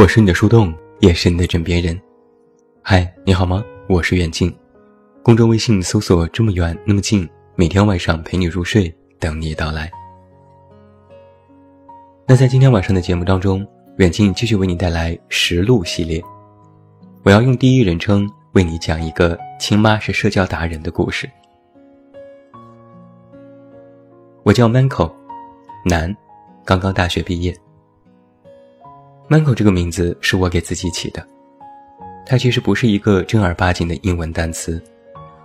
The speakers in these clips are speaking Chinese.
我是你的树洞，也是你的枕边人。嗨，你好吗？我是远近，公众微信搜索“这么远那么近”，每天晚上陪你入睡，等你到来。那在今天晚上的节目当中，远近继续为你带来实录系列。我要用第一人称为你讲一个亲妈是社交达人的故事。我叫 Manco，男，刚刚大学毕业。Manco 这个名字是我给自己起的，它其实不是一个正儿八经的英文单词，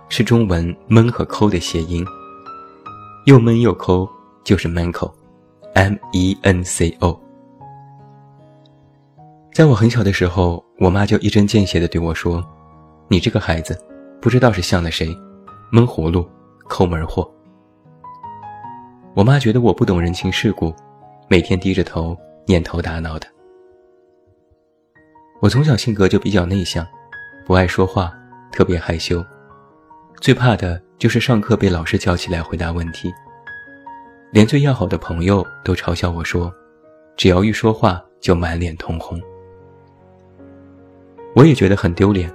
是中文“闷”和“抠”的谐音，又闷又抠就是 Manco，M-E-N-C-O。在我很小的时候，我妈就一针见血地对我说：“你这个孩子，不知道是像了谁，闷葫芦，抠门货。”我妈觉得我不懂人情世故，每天低着头，蔫头耷脑的。我从小性格就比较内向，不爱说话，特别害羞，最怕的就是上课被老师叫起来回答问题。连最要好的朋友都嘲笑我说，只要一说话就满脸通红。我也觉得很丢脸，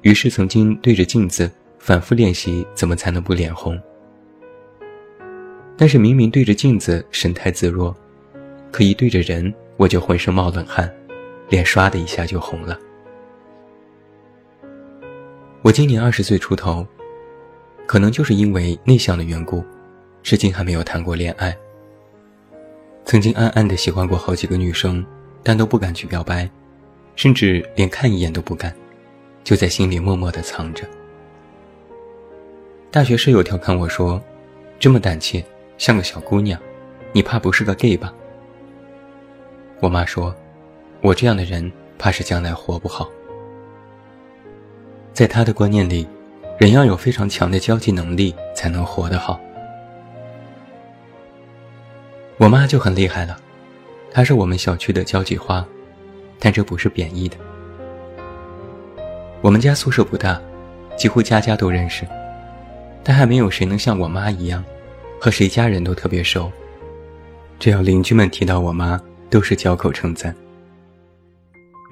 于是曾经对着镜子反复练习怎么才能不脸红。但是明明对着镜子神态自若，可一对着人我就浑身冒冷汗。脸唰的一下就红了。我今年二十岁出头，可能就是因为内向的缘故，至今还没有谈过恋爱。曾经暗暗的喜欢过好几个女生，但都不敢去表白，甚至连看一眼都不敢，就在心里默默的藏着。大学室友调侃我说：“这么胆怯，像个小姑娘，你怕不是个 gay 吧？”我妈说。我这样的人，怕是将来活不好。在他的观念里，人要有非常强的交际能力才能活得好。我妈就很厉害了，她是我们小区的交际花，但这不是贬义的。我们家宿舍不大，几乎家家都认识，但还没有谁能像我妈一样，和谁家人都特别熟。只要邻居们提到我妈，都是交口称赞。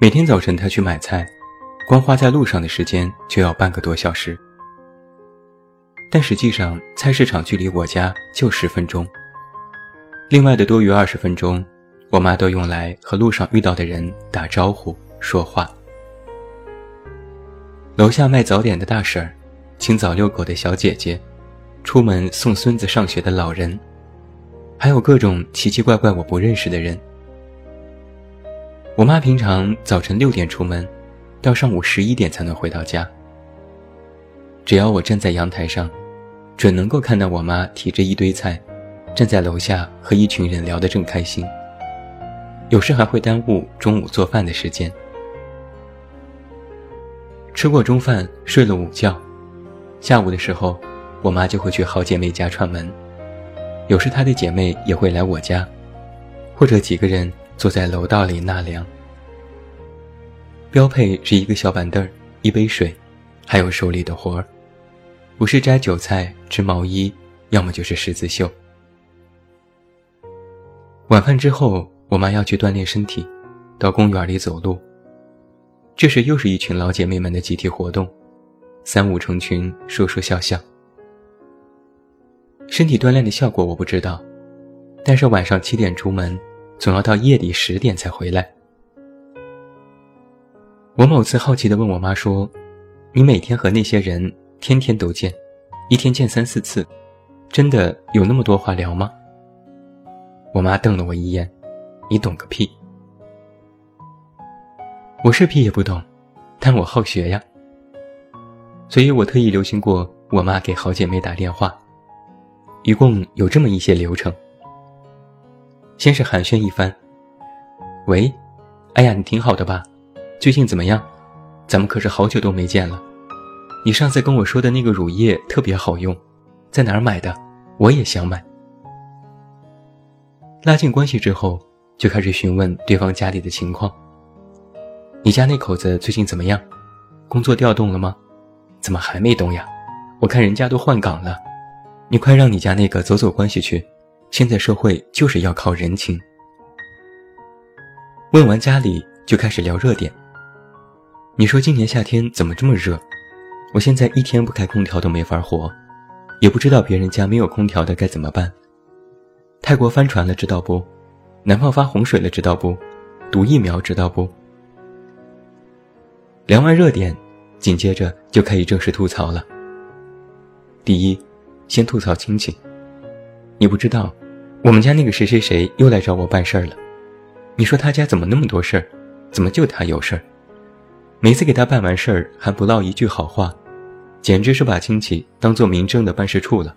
每天早晨，他去买菜，光花在路上的时间就要半个多小时。但实际上，菜市场距离我家就十分钟。另外的多余二十分钟，我妈都用来和路上遇到的人打招呼、说话。楼下卖早点的大婶儿，清早遛狗的小姐姐，出门送孙子上学的老人，还有各种奇奇怪怪我不认识的人。我妈平常早晨六点出门，到上午十一点才能回到家。只要我站在阳台上，准能够看到我妈提着一堆菜，站在楼下和一群人聊得正开心。有时还会耽误中午做饭的时间。吃过中饭，睡了午觉，下午的时候，我妈就会去好姐妹家串门。有时她的姐妹也会来我家，或者几个人。坐在楼道里纳凉，标配是一个小板凳儿、一杯水，还有手里的活儿，不是摘韭菜、织毛衣，要么就是十字绣。晚饭之后，我妈要去锻炼身体，到公园里走路。这时又是一群老姐妹们的集体活动，三五成群，说说笑笑。身体锻炼的效果我不知道，但是晚上七点出门。总要到夜里十点才回来。我某次好奇地问我妈说：“你每天和那些人天天都见，一天见三四次，真的有那么多话聊吗？”我妈瞪了我一眼：“你懂个屁！我是屁也不懂，但我好学呀。所以我特意留心过我妈给好姐妹打电话，一共有这么一些流程。”先是寒暄一番，喂，哎呀，你挺好的吧？最近怎么样？咱们可是好久都没见了。你上次跟我说的那个乳液特别好用，在哪儿买的？我也想买。拉近关系之后，就开始询问对方家里的情况。你家那口子最近怎么样？工作调动了吗？怎么还没动呀？我看人家都换岗了，你快让你家那个走走关系去。现在社会就是要靠人情。问完家里，就开始聊热点。你说今年夏天怎么这么热？我现在一天不开空调都没法活，也不知道别人家没有空调的该怎么办。泰国翻船了，知道不？南方发洪水了，知道不？毒疫苗知道不？聊完热点，紧接着就可以正式吐槽了。第一，先吐槽亲戚。你不知道，我们家那个谁谁谁又来找我办事儿了。你说他家怎么那么多事儿？怎么就他有事儿？每次给他办完事儿还不唠一句好话，简直是把亲戚当做民政的办事处了。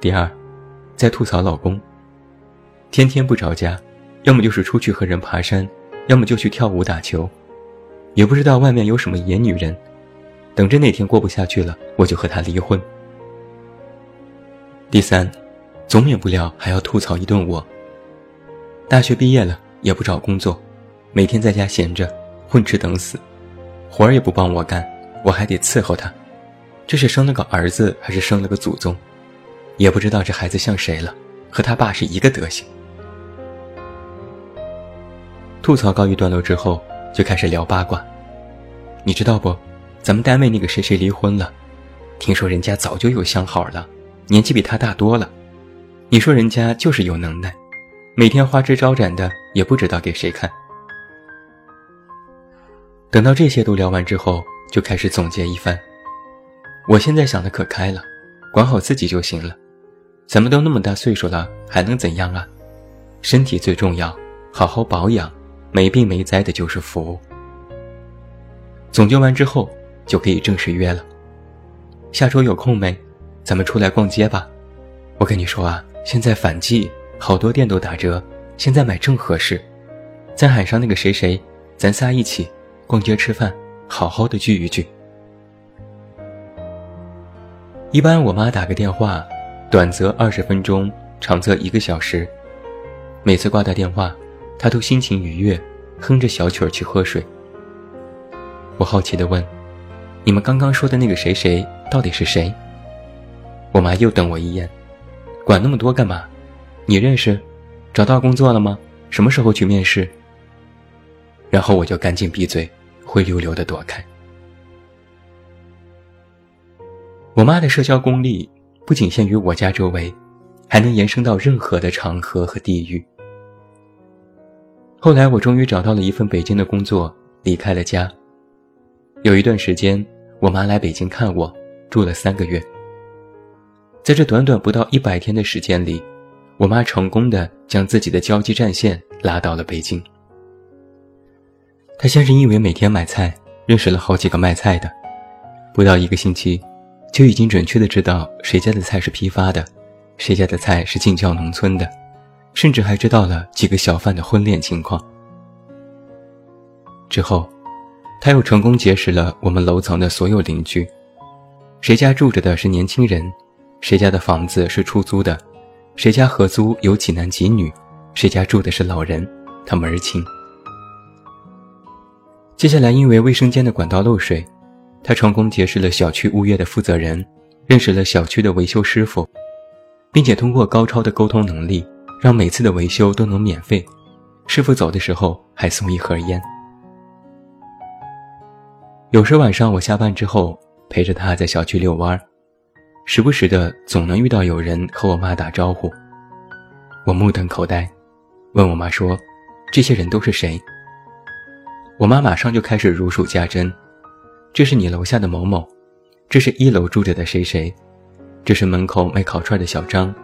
第二，在吐槽老公，天天不着家，要么就是出去和人爬山，要么就去跳舞打球，也不知道外面有什么野女人，等着哪天过不下去了，我就和他离婚。第三，总免不了还要吐槽一顿我。大学毕业了也不找工作，每天在家闲着。混吃等死，活儿也不帮我干，我还得伺候他。这是生了个儿子还是生了个祖宗？也不知道这孩子像谁了，和他爸是一个德行。吐槽告一段落之后，就开始聊八卦。你知道不？咱们单位那个谁谁离婚了，听说人家早就有相好了，年纪比他大多了。你说人家就是有能耐，每天花枝招展的，也不知道给谁看。等到这些都聊完之后，就开始总结一番。我现在想的可开了，管好自己就行了。咱们都那么大岁数了，还能怎样啊？身体最重要，好好保养，没病没灾的就是福。总结完之后，就可以正式约了。下周有空没？咱们出来逛街吧。我跟你说啊，现在反季，好多店都打折，现在买正合适。再喊上那个谁谁，咱仨一起。逛街吃饭，好好的聚一聚。一般我妈打个电话，短则二十分钟，长则一个小时。每次挂掉电话，她都心情愉悦，哼着小曲儿去喝水。我好奇地问：“你们刚刚说的那个谁谁到底是谁？”我妈又瞪我一眼：“管那么多干嘛？你认识？找到工作了吗？什么时候去面试？”然后我就赶紧闭嘴。灰溜溜的躲开。我妈的社交功力不仅限于我家周围，还能延伸到任何的场合和地域。后来我终于找到了一份北京的工作，离开了家。有一段时间，我妈来北京看我，住了三个月。在这短短不到一百天的时间里，我妈成功的将自己的交际战线拉到了北京。他先是因为每天买菜，认识了好几个卖菜的，不到一个星期，就已经准确的知道谁家的菜是批发的，谁家的菜是进教农村的，甚至还知道了几个小贩的婚恋情况。之后，他又成功结识了我们楼层的所有邻居，谁家住着的是年轻人，谁家的房子是出租的，谁家合租有几男几女，谁家住的是老人，他门儿清。接下来，因为卫生间的管道漏水，他成功结识了小区物业的负责人，认识了小区的维修师傅，并且通过高超的沟通能力，让每次的维修都能免费，师傅走的时候还送一盒烟。有时晚上我下班之后陪着他在小区遛弯儿，时不时的总能遇到有人和我妈打招呼，我目瞪口呆，问我妈说：“这些人都是谁？”我妈马上就开始如数家珍，这是你楼下的某某，这是一楼住着的谁谁，这是门口卖烤串的小张，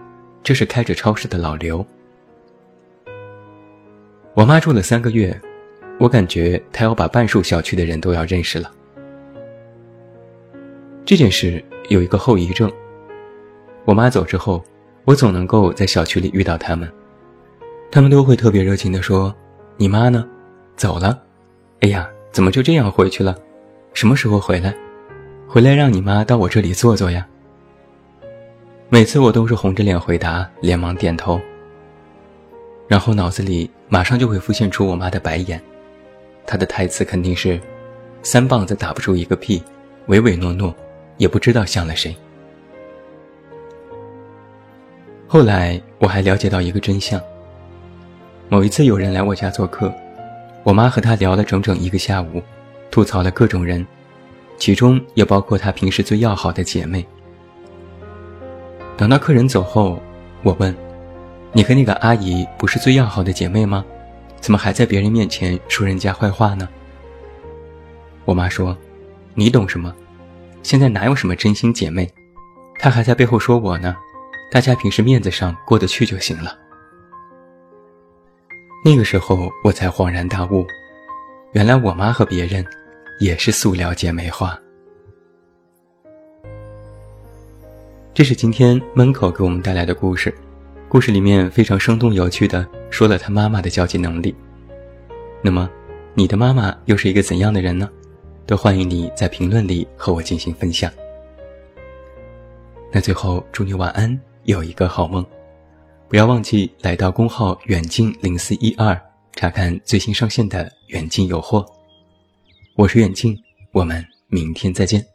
这是开着超市的老刘。我妈住了三个月，我感觉她要把半数小区的人都要认识了。这件事有一个后遗症，我妈走之后，我总能够在小区里遇到他们，他们都会特别热情地说：“你妈呢？走了。”哎呀，怎么就这样回去了？什么时候回来？回来让你妈到我这里坐坐呀。每次我都是红着脸回答，连忙点头。然后脑子里马上就会浮现出我妈的白眼，她的台词肯定是：“三棒子打不出一个屁，唯唯诺诺，也不知道像了谁。”后来我还了解到一个真相。某一次有人来我家做客。我妈和她聊了整整一个下午，吐槽了各种人，其中也包括她平时最要好的姐妹。等到客人走后，我问：“你和那个阿姨不是最要好的姐妹吗？怎么还在别人面前说人家坏话呢？”我妈说：“你懂什么？现在哪有什么真心姐妹？她还在背后说我呢。大家平时面子上过得去就行了。”那个时候我才恍然大悟，原来我妈和别人也是塑料姐妹花。这是今天门口给我们带来的故事，故事里面非常生动有趣的说了他妈妈的交际能力。那么，你的妈妈又是一个怎样的人呢？都欢迎你在评论里和我进行分享。那最后祝你晚安，有一个好梦。不要忘记来到公号远近零四一二查看最新上线的远近有货。我是远近，我们明天再见。